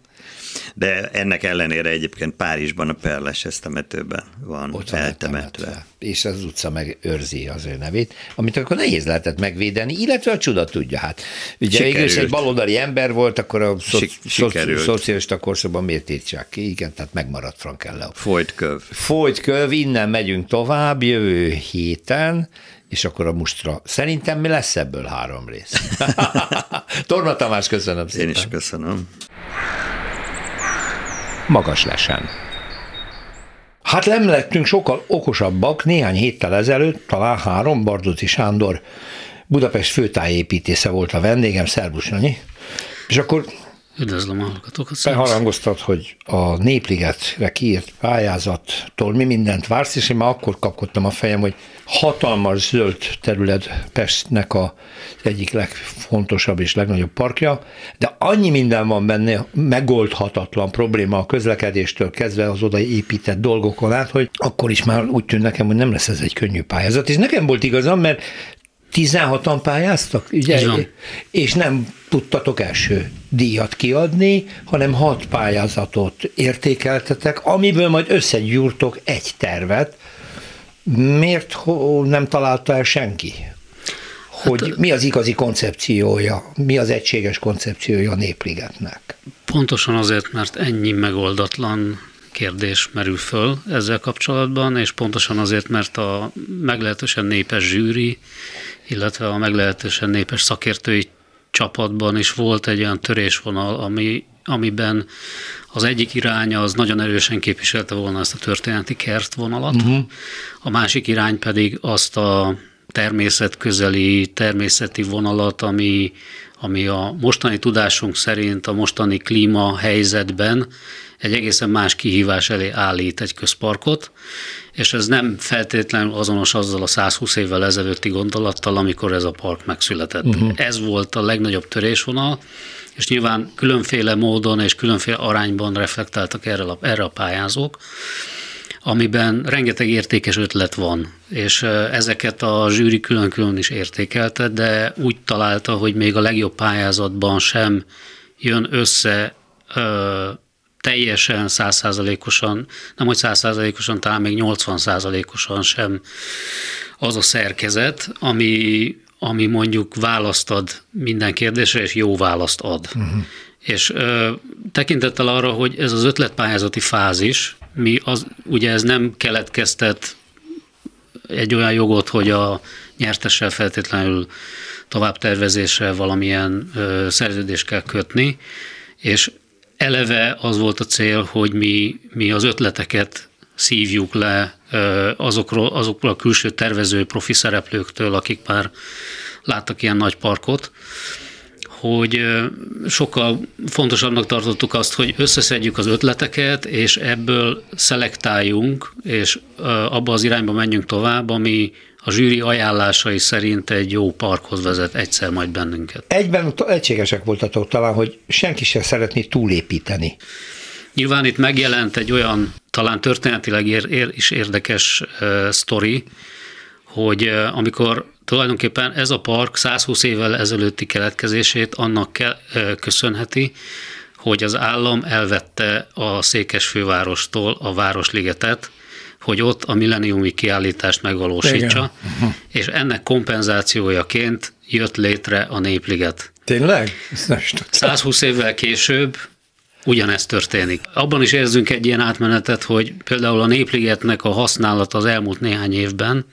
de ennek ellenére egyébként Párizsban a Perles esztemetőben van Ott van eltemetve. És az utca meg őrzi az ő nevét, amit akkor nehéz lehetett megvédeni, illetve a csuda tudja. Hát ugye végül egy baloldali ember volt, akkor a szo- szo- szocialista korszakban miért tiltsák ki? Igen, tehát megmaradt Frankello. Folyt köv. Folyt köv, innen megyünk tovább jövő héten, és akkor a mustra. Szerintem mi lesz ebből három rész? Torma Tamás, köszönöm szépen. Én is köszönöm magas lesen. Hát nem lettünk sokkal okosabbak. Néhány héttel ezelőtt, talán három, Bardoci Sándor Budapest főtájépítésze volt a vendégem, Szerbus Nanyi. És akkor Üdvözlöm a hallgatókat. Beharangoztat, hogy a Népligetre kiírt pályázattól mi mindent vársz, és én már akkor kapkodtam a fejem, hogy hatalmas zöld terület Pestnek a egyik legfontosabb és legnagyobb parkja, de annyi minden van benne, megoldhatatlan probléma a közlekedéstől kezdve az oda épített dolgokon át, hogy akkor is már úgy tűnt nekem, hogy nem lesz ez egy könnyű pályázat. És nekem volt igazam, mert 16-an pályáztak, ugye? És nem tudtatok első díjat kiadni, hanem hat pályázatot értékeltetek, amiből majd összegyúrtok egy tervet. Miért nem találta el senki? Hogy hát, mi az igazi koncepciója, mi az egységes koncepciója a Népligetnek? Pontosan azért, mert ennyi megoldatlan kérdés merül föl ezzel kapcsolatban, és pontosan azért, mert a meglehetősen népes zsűri, illetve a meglehetősen népes szakértői csapatban is volt egy olyan törésvonal, ami, amiben az egyik iránya az nagyon erősen képviselte volna ezt a történeti kertvonalat, uh-huh. a másik irány pedig azt a természetközeli, természeti vonalat, ami, ami a mostani tudásunk szerint a mostani klíma helyzetben egy egészen más kihívás elé állít egy közparkot, és ez nem feltétlenül azonos azzal a 120 évvel ezelőtti gondolattal, amikor ez a park megszületett. Uh-huh. Ez volt a legnagyobb törésvonal, és nyilván különféle módon és különféle arányban reflektáltak erre a, erre a pályázók, amiben rengeteg értékes ötlet van, és ezeket a zsűri külön-külön is értékelte, de úgy találta, hogy még a legjobb pályázatban sem jön össze teljesen százszázalékosan, nem hogy százszázalékosan, talán még 80 százalékosan sem az a szerkezet, ami, ami mondjuk választ ad minden kérdésre, és jó választ ad. Uh-huh. És ö, tekintettel arra, hogy ez az ötletpályázati fázis, mi az, ugye ez nem keletkeztet egy olyan jogot, hogy a nyertessel feltétlenül továbbtervezésre valamilyen ö, szerződést kell kötni, és eleve az volt a cél, hogy mi, mi az ötleteket szívjuk le azokról, azokról a külső tervező profi szereplőktől, akik már láttak ilyen nagy parkot, hogy sokkal fontosabbnak tartottuk azt, hogy összeszedjük az ötleteket, és ebből szelektáljunk, és abba az irányba menjünk tovább, ami a zsűri ajánlásai szerint egy jó parkhoz vezet egyszer majd bennünket. Egyben egységesek voltatok talán, hogy senki sem szeretné túlépíteni. Nyilván itt megjelent egy olyan talán történetileg ér, ér, is érdekes uh, sztori, hogy uh, amikor tulajdonképpen ez a park 120 évvel ezelőtti keletkezését annak ke, uh, köszönheti, hogy az állam elvette a Székes fővárostól a Városligetet, hogy ott a milleniumi kiállítást megvalósítsa, Igen. és ennek kompenzációjaként jött létre a Népliget. Tényleg? 120 évvel később ugyanezt történik. Abban is érzünk egy ilyen átmenetet, hogy például a Népligetnek a használat az elmúlt néhány évben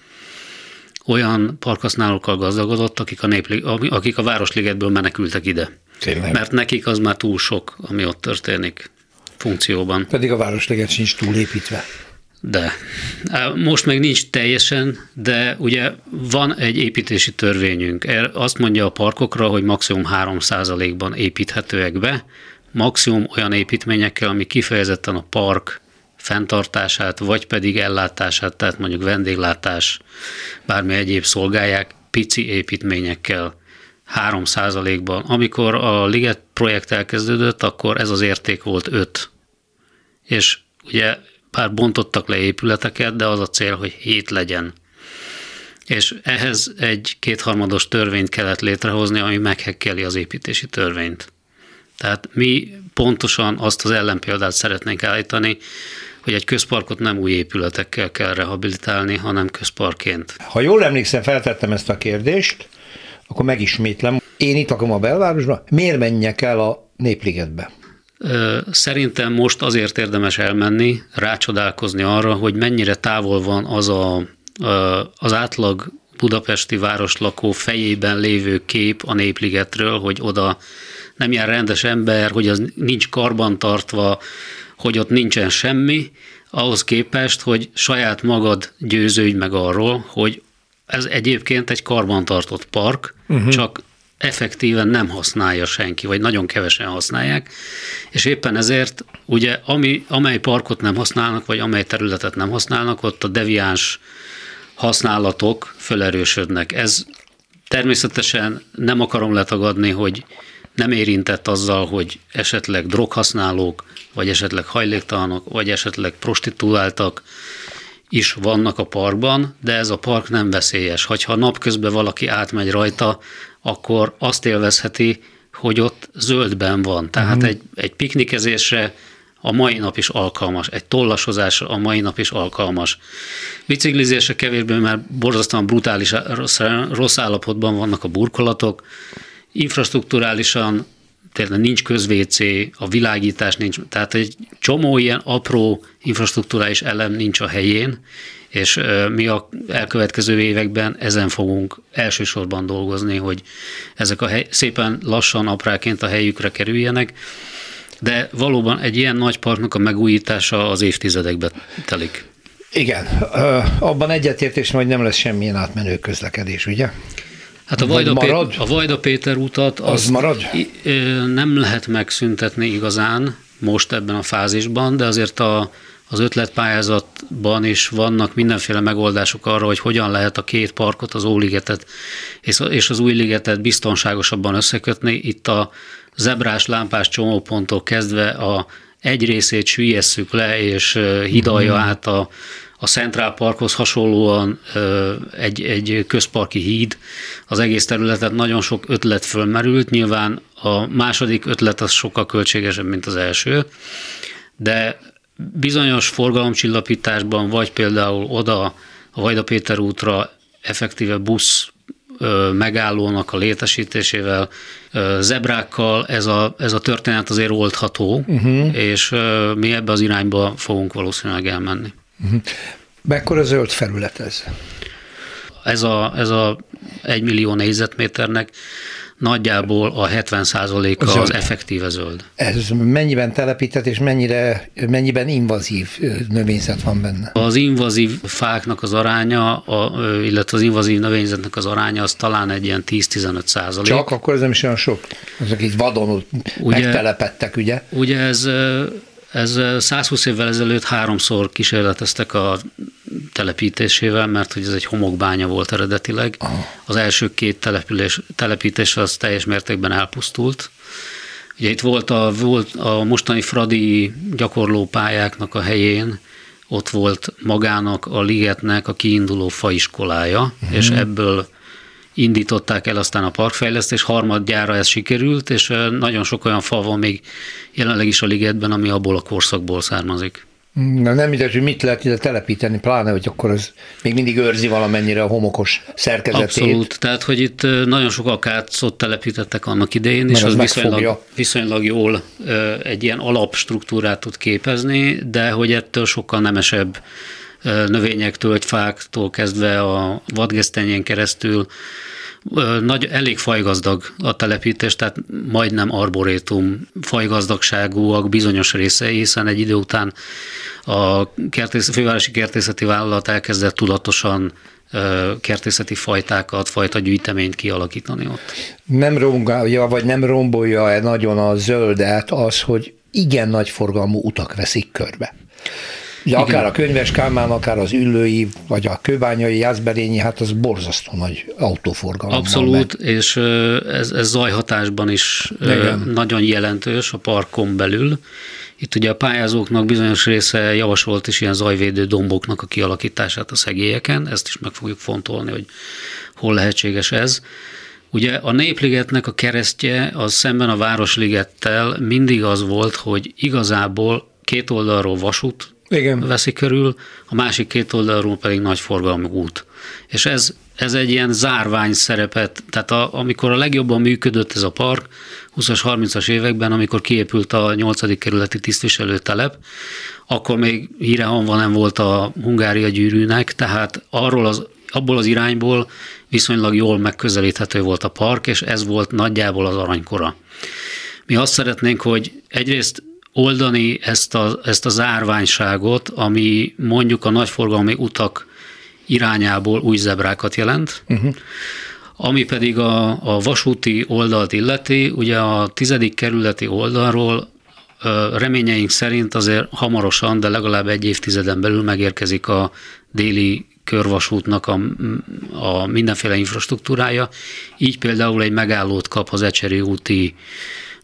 olyan parkhasználókkal gazdagodott, akik a, Néplig, akik a Városligetből menekültek ide. Tényleg. Mert nekik az már túl sok, ami ott történik funkcióban. Pedig a Városliget sincs túlépítve. De. Most még nincs teljesen, de ugye van egy építési törvényünk. Er, azt mondja a parkokra, hogy maximum 3%-ban építhetőek be, maximum olyan építményekkel, ami kifejezetten a park fenntartását, vagy pedig ellátását, tehát mondjuk vendéglátás, bármi egyéb szolgálják, pici építményekkel 3%-ban. Amikor a Liget projekt elkezdődött, akkor ez az érték volt 5. És ugye bár bontottak le épületeket, de az a cél, hogy 7 legyen. És ehhez egy kétharmados törvényt kellett létrehozni, ami meghekkeli az építési törvényt. Tehát mi pontosan azt az ellenpéldát szeretnénk állítani, hogy egy közparkot nem új épületekkel kell rehabilitálni, hanem közparkként. Ha jól emlékszem, feltettem ezt a kérdést, akkor megismétlem. Én itt akarom a belvárosban, miért menjek el a Népligetbe? Szerintem most azért érdemes elmenni, rácsodálkozni arra, hogy mennyire távol van az a, az átlag budapesti városlakó fejében lévő kép a Népligetről, hogy oda nem ilyen rendes ember, hogy az nincs karbantartva, hogy ott nincsen semmi, ahhoz képest, hogy saját magad győződj meg arról, hogy ez egyébként egy karbantartott park, uh-huh. csak effektíven nem használja senki, vagy nagyon kevesen használják, és éppen ezért ugye ami, amely parkot nem használnak, vagy amely területet nem használnak, ott a deviáns használatok felerősödnek. Ez természetesen nem akarom letagadni, hogy nem érintett azzal, hogy esetleg droghasználók, vagy esetleg hajléktalanok, vagy esetleg prostituáltak is vannak a parkban, de ez a park nem veszélyes. Hogyha napközben valaki átmegy rajta, akkor azt élvezheti, hogy ott zöldben van. Tehát uh-huh. egy, egy piknikezésre a mai nap is alkalmas, egy tollasozásra a mai nap is alkalmas. Biciklizésre kevésbé, mert borzasztóan brutális, rossz, rossz állapotban vannak a burkolatok, infrastruktúrálisan tényleg nincs közvécé, a világítás nincs, tehát egy csomó ilyen apró infrastruktúrális elem nincs a helyén, és mi a elkövetkező években ezen fogunk elsősorban dolgozni, hogy ezek a hely, szépen lassan apráként a helyükre kerüljenek, de valóban egy ilyen nagy parknak a megújítása az évtizedekbe telik. Igen, abban egyetértés, hogy nem lesz semmilyen átmenő közlekedés, ugye? Hát a Vajda, marad? Pé- a Vajda Péter utat az marad? nem lehet megszüntetni igazán most ebben a fázisban, de azért a, az ötletpályázatban is vannak mindenféle megoldások arra, hogy hogyan lehet a két parkot, az Óligetet és az új ligetet biztonságosabban összekötni. Itt a zebrás, lámpás csomóponttól kezdve a egy részét süllyeszük le, és hidalja mm. át a, a Central Parkhoz hasonlóan egy, egy közparki híd. Az egész területet nagyon sok ötlet fölmerült, nyilván a második ötlet az sokkal költségesebb, mint az első, de bizonyos forgalomcsillapításban, vagy például oda a Vajda Péter útra effektíve busz megállónak a létesítésével, zebrákkal ez a, ez a történet azért oldható, uh-huh. és mi ebbe az irányba fogunk valószínűleg elmenni. Uh-huh. Mekkora zöld felület ez? Ez a, ez a egy millió négyzetméternek nagyjából a 70%-a az effektíve zöld. Ez mennyiben telepített és mennyire, mennyiben invazív növényzet van benne? Az invazív fáknak az aránya, a, illetve az invazív növényzetnek az aránya az talán egy ilyen 10-15 százalék. Csak akkor ez nem is olyan sok. Azok így vadon ugye, megtelepettek, ugye? Ugye ez ez 120 évvel ezelőtt háromszor kísérleteztek a telepítésével, mert hogy ez egy homokbánya volt eredetileg. Aha. Az első két település, telepítés az teljes mértékben elpusztult. Ugye itt volt a, volt a mostani Fradi gyakorlópályáknak a helyén, ott volt magának a ligetnek a kiinduló faiskolája, uh-huh. és ebből indították el aztán a parkfejlesztés, harmadjára ez sikerült, és nagyon sok olyan fa van még jelenleg is a ligetben, ami abból a korszakból származik. Na nem mindegy, hogy mit lehet ide telepíteni, pláne, hogy akkor az még mindig őrzi valamennyire a homokos szerkezetét. Abszolút, tehát hogy itt nagyon sok akácot telepítettek annak idején, és az, az viszonylag, viszonylag jól egy ilyen alapstruktúrát tud képezni, de hogy ettől sokkal nemesebb növényektől, fáktól kezdve a vadgesztenyén keresztül nagy, elég fajgazdag a telepítés, tehát majdnem arborétum fajgazdagságúak bizonyos részei, hiszen egy idő után a kertész, fővárosi kertészeti vállalat elkezdett tudatosan kertészeti fajtákat, fajta gyűjteményt kialakítani ott. Nem rombolja, vagy nem rombolja-e nagyon a zöldet az, hogy igen nagy forgalmú utak veszik körbe? Ugye akár a könyves Kálmán, akár az Üllői, vagy a Kőbányai, Jászberényi, hát az borzasztó nagy autóforgalom. Abszolút, és ez, ez zajhatásban is Igen. nagyon jelentős a parkon belül. Itt ugye a pályázóknak bizonyos része javasolt is ilyen zajvédő domboknak a kialakítását a szegélyeken, ezt is meg fogjuk fontolni, hogy hol lehetséges ez. Ugye a Népligetnek a keresztje az szemben a Városligettel mindig az volt, hogy igazából két oldalról vasút igen. veszi körül, a másik két oldalról pedig nagy forgalmú út. És ez, ez egy ilyen zárvány szerepet, tehát a, amikor a legjobban működött ez a park, 20-as, 30-as években, amikor kiépült a 8. kerületi tisztviselőtelep, akkor még hírehanva nem volt a Hungária gyűrűnek, tehát arról az, abból az irányból viszonylag jól megközelíthető volt a park, és ez volt nagyjából az aranykora. Mi azt szeretnénk, hogy egyrészt oldani ezt a, ezt a zárványságot, ami mondjuk a nagyforgalmi utak irányából új zebrákat jelent, uh-huh. ami pedig a, a vasúti oldalt illeti, ugye a tizedik kerületi oldalról reményeink szerint azért hamarosan, de legalább egy évtizeden belül megérkezik a déli körvasútnak a, a mindenféle infrastruktúrája. Így például egy megállót kap az Ecseri úti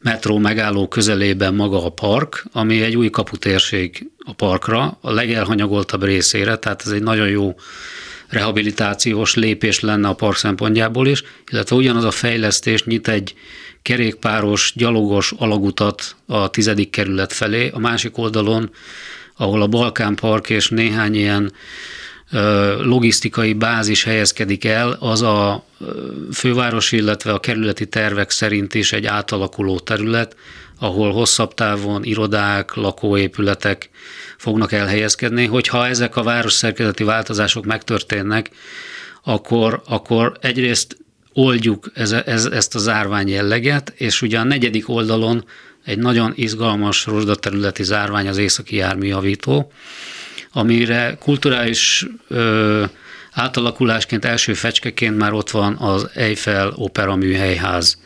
metró megálló közelében maga a park, ami egy új kaputérség a parkra, a legelhanyagoltabb részére, tehát ez egy nagyon jó rehabilitációs lépés lenne a park szempontjából is, illetve ugyanaz a fejlesztés nyit egy kerékpáros, gyalogos alagutat a tizedik kerület felé, a másik oldalon, ahol a Balkán Park és néhány ilyen logisztikai bázis helyezkedik el, az a főváros, illetve a kerületi tervek szerint is egy átalakuló terület, ahol hosszabb távon irodák, lakóépületek fognak elhelyezkedni. Hogyha ezek a város szerkezeti változások megtörténnek, akkor, akkor egyrészt oldjuk ez, ez, ezt a zárvány jelleget, és ugye a negyedik oldalon egy nagyon izgalmas rozsdaterületi zárvány az északi járműjavító, amire kulturális ö, átalakulásként, első fecskeként már ott van az Eiffel Opera Műhelyház.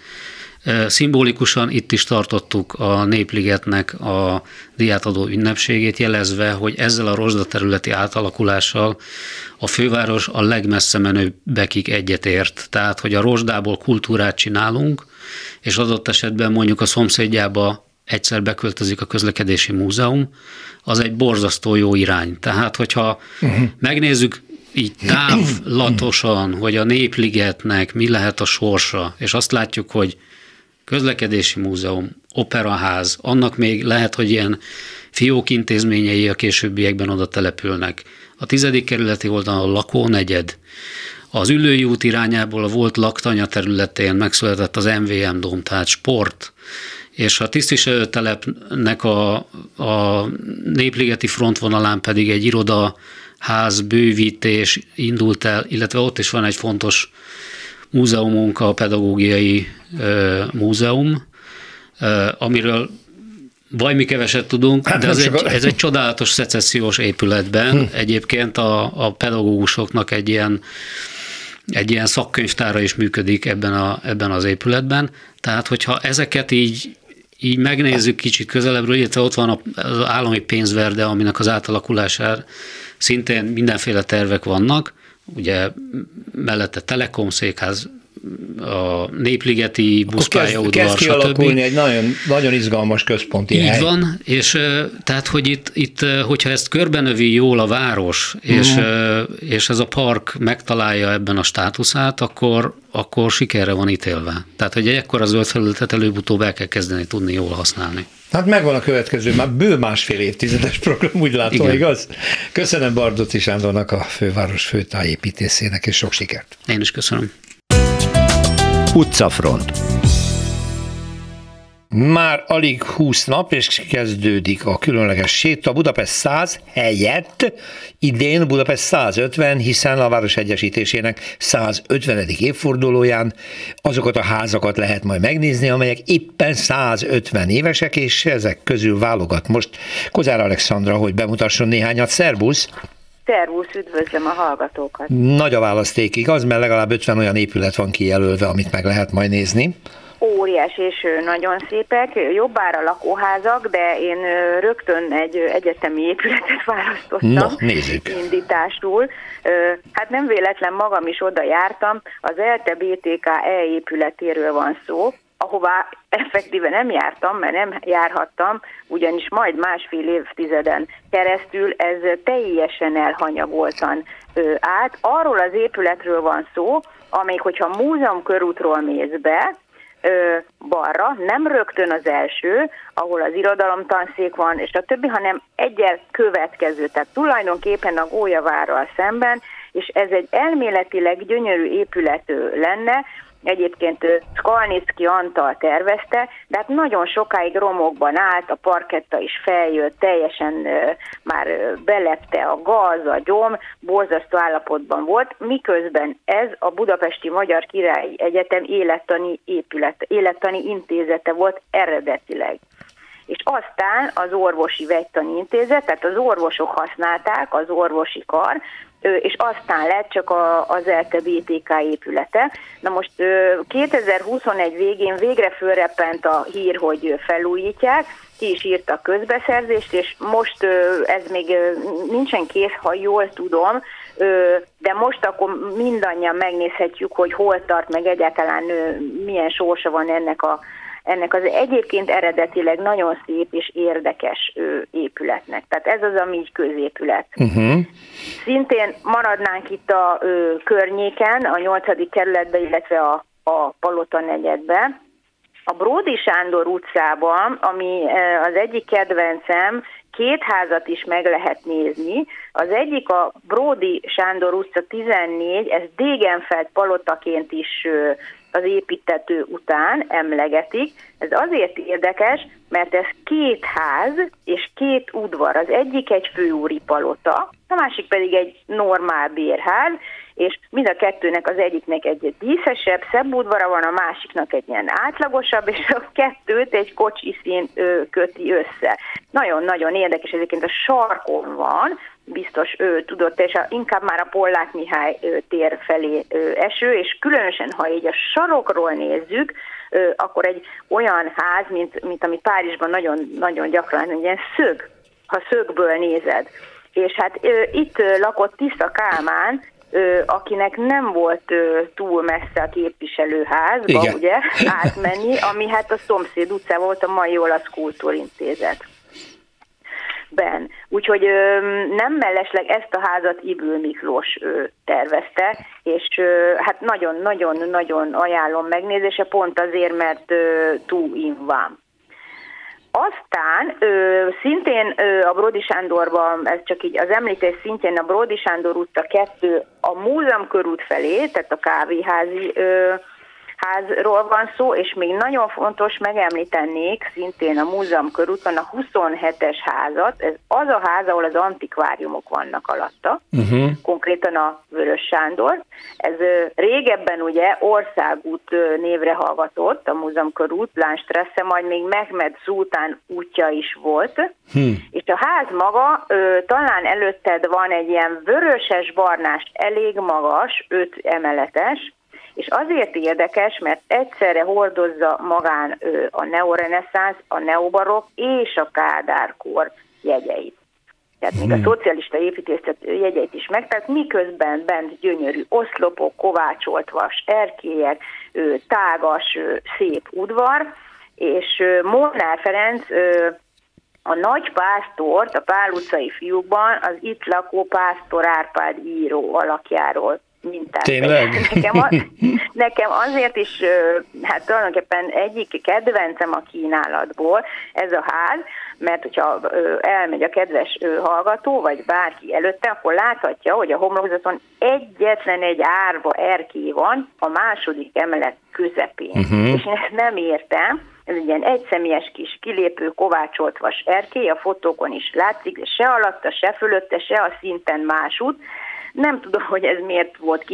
Szimbolikusan itt is tartottuk a Népligetnek a diátadó ünnepségét, jelezve, hogy ezzel a rozsda területi átalakulással a főváros a legmessze menőbbekig egyetért. Tehát, hogy a rozsdából kultúrát csinálunk, és adott esetben mondjuk a szomszédjába egyszer beköltözik a közlekedési múzeum, az egy borzasztó jó irány. Tehát, hogyha uh-huh. megnézzük így távlatosan, hogy a Népligetnek mi lehet a sorsa, és azt látjuk, hogy közlekedési múzeum, operaház, annak még lehet, hogy ilyen fiók intézményei a későbbiekben oda települnek. A tizedik kerületi oldalon a lakónegyed, az Ülői út irányából a volt laktanya területén megszületett az MVM dom, tehát sport, és a tisztviselőtelepnek a, a népligeti frontvonalán pedig egy iroda ház bővítés indult el, illetve ott is van egy fontos múzeumunk a Pedagógiai Múzeum, amiről vagy mi keveset tudunk, hát de ez egy, ez egy csodálatos szecessziós épületben. Hm. Egyébként a, a pedagógusoknak egy ilyen egy ilyen szakkönyvtára is működik ebben, a, ebben az épületben. Tehát, hogyha ezeket így, így megnézzük kicsit közelebbről, illetve ott van az állami pénzverde, aminek az átalakulására szintén mindenféle tervek vannak, ugye mellette Telekom székház, a Népligeti buszpályaudvar, kezd, kezd kialakulni egy nagyon, nagyon izgalmas központi Így hely. van, és tehát, hogy itt, itt, hogyha ezt körbenövi jól a város, és, mm. és ez a park megtalálja ebben a státuszát, akkor, akkor sikerre van ítélve. Tehát, hogy ekkor az zöld felületet előbb-utóbb el kell kezdeni tudni jól használni. Hát megvan a következő, már bő másfél évtizedes program, úgy látom, Igen. igaz? Köszönöm Bardoti Sándornak, a főváros főtájépítészének, és sok sikert. Én is köszönöm. Utcafront. Már alig 20 nap, és kezdődik a különleges séta. Budapest 100 helyett idén Budapest 150, hiszen a város egyesítésének 150. évfordulóján azokat a házakat lehet majd megnézni, amelyek éppen 150 évesek, és ezek közül válogat most Kozár Alexandra, hogy bemutasson néhányat. Szerbusz! Szervusz, üdvözlöm a hallgatókat. Nagy a választék, igaz? Mert legalább 50 olyan épület van kijelölve, amit meg lehet majd nézni. Óriás és nagyon szépek, jobbára lakóházak, de én rögtön egy egyetemi épületet választottam no, nézzük. indításul. Hát nem véletlen magam is oda jártam, az ELTE BTK E épületéről van szó, ahová effektíve nem jártam, mert nem járhattam, ugyanis majd másfél évtizeden keresztül ez teljesen elhanyagoltan át. Arról az épületről van szó, amelyik, hogyha múzeum körútról mész be, ö, balra, nem rögtön az első, ahol az irodalomtanszék van, és a többi, hanem egyel következő, tehát tulajdonképpen a Gólyavárral szemben, és ez egy elméletileg gyönyörű épület lenne, Egyébként Skalnicki Antal tervezte, de hát nagyon sokáig romokban állt, a parketta is feljött, teljesen már belepte a gaz, a gyom, borzasztó állapotban volt, miközben ez a Budapesti Magyar Királyi Egyetem élettani épület, élettani intézete volt eredetileg. És aztán az orvosi vegytani intézet, tehát az orvosok használták, az orvosi kar, és aztán lett csak az ELTE BTK épülete. Na most 2021 végén végre fölrepent a hír, hogy felújítják, ki is írta közbeszerzést, és most ez még nincsen kész, ha jól tudom, de most akkor mindannyian megnézhetjük, hogy hol tart, meg egyáltalán milyen sorsa van ennek a ennek az egyébként eredetileg nagyon szép és érdekes épületnek. Tehát ez az, ami így középület. Uh-huh. Szintén maradnánk itt a ö, környéken, a 8. kerületben, illetve a, a Palota negyedben. A Bródi Sándor utcában, ami az egyik kedvencem, két házat is meg lehet nézni. Az egyik a Bródi Sándor utca 14, ez Dégenfeld palotaként is az építető után emlegetik. Ez azért érdekes, mert ez két ház és két udvar. Az egyik egy főúri palota, a másik pedig egy normál bérház, és mind a kettőnek az egyiknek egy díszesebb, szebb udvara van, a másiknak egy ilyen átlagosabb, és a kettőt egy szín köti össze. Nagyon-nagyon érdekes, egyébként a sarkon van, biztos ő tudott, és a, inkább már a Pollák Mihály ő, tér felé ő, eső, és különösen, ha így a sarokról nézzük, ő, akkor egy olyan ház, mint, mint ami Párizsban nagyon, nagyon gyakran, egy ilyen szög, ha szögből nézed. És hát ő, itt lakott Tisza Kálmán, ö, akinek nem volt ö, túl messze a képviselőházba, Igen. ugye, átmenni, ami hát a szomszéd utca volt a mai olasz kultúrintézet. Ben. Úgyhogy ö, nem mellesleg ezt a házat Ibül Miklós ö, tervezte, és ö, hát nagyon-nagyon-nagyon ajánlom megnézése, pont azért, mert ö, túl van. Aztán ö, szintén ö, a Brodi Sándorban, ez csak így az említés szintjén a Brodi Sándor utca 2 a múzeum körút felé, tehát a kávéházi ö, házról van szó, és még nagyon fontos megemlítenék szintén a múzeum körúton a 27-es házat. Ez az a ház, ahol az antikváriumok vannak alatta, uh-huh. konkrétan a Vörös Sándor. Ez régebben ugye országút névre hallgatott, a múzeum körút, Lánstressze, majd még Mehmed Szultán útja is volt, hmm. és a ház maga, talán előtted van egy ilyen vöröses-barnás, elég magas, öt emeletes, és azért érdekes, mert egyszerre hordozza magán a neoreneszánsz, a neobarok és a kádárkor jegyeit. Tehát még a hmm. szocialista építészet jegyeit is meg, tehát miközben bent gyönyörű oszlopok, kovácsolt vas, erkélyek, tágas, szép udvar, és Molnár Ferenc a nagy pásztort a Pál utcai fiúkban az itt lakó pásztor Árpád író alakjáról mintát. Tényleg? Nekem, az, nekem azért is, hát tulajdonképpen egyik kedvencem a kínálatból ez a ház, mert hogyha elmegy a kedves hallgató, vagy bárki előtte, akkor láthatja, hogy a homlokzaton egyetlen egy árva erkély van a második emelet közepén. Uh-huh. És én ezt nem értem, ez egy ilyen egyszemélyes kis kilépő kovácsolt vas erkély, a fotókon is látszik, de se alatta, se fölötte, se a szinten másút, nem tudom, hogy ez miért volt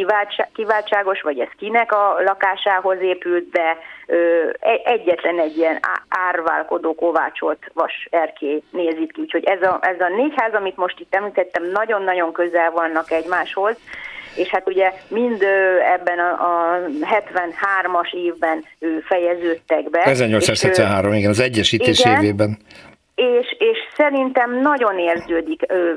kiváltságos, vagy ez kinek a lakásához épült, de ö, egyetlen egy ilyen árválkodó kovácsolt vas erkély nézik ki. Úgyhogy ez a, ez a négy ház, amit most itt említettem, nagyon-nagyon közel vannak egymáshoz, és hát ugye mind ebben a, a 73-as évben fejeződtek be. 1873, és, igen, az egyesítés igen, évében és, és szerintem nagyon érződik ö,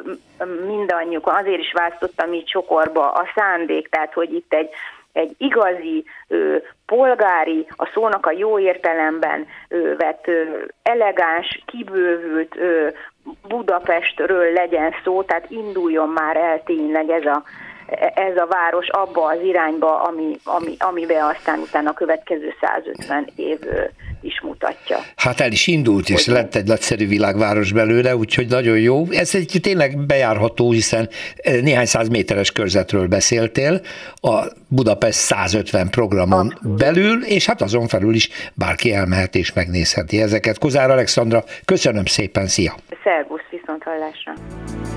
mindannyiuk, azért is választottam így csokorba a szándék, tehát hogy itt egy, egy igazi, ö, polgári, a szónak a jó értelemben ö, vett ö, elegáns, kibővült ö, Budapestről legyen szó, tehát induljon már el tényleg ez a, ez a város abba az irányba, ami, ami, amiben aztán utána a következő 150 év is mutatja. Hát el is indult, és lett egy nagyszerű világváros belőle, úgyhogy nagyon jó. Ez egy tényleg bejárható, hiszen eh, néhány száz méteres körzetről beszéltél, a Budapest 150 programon Abszolút. belül, és hát azon felül is bárki elmehet és megnézheti ezeket. Kozár Alexandra, köszönöm szépen, szia! Szervusz, viszont hallásra!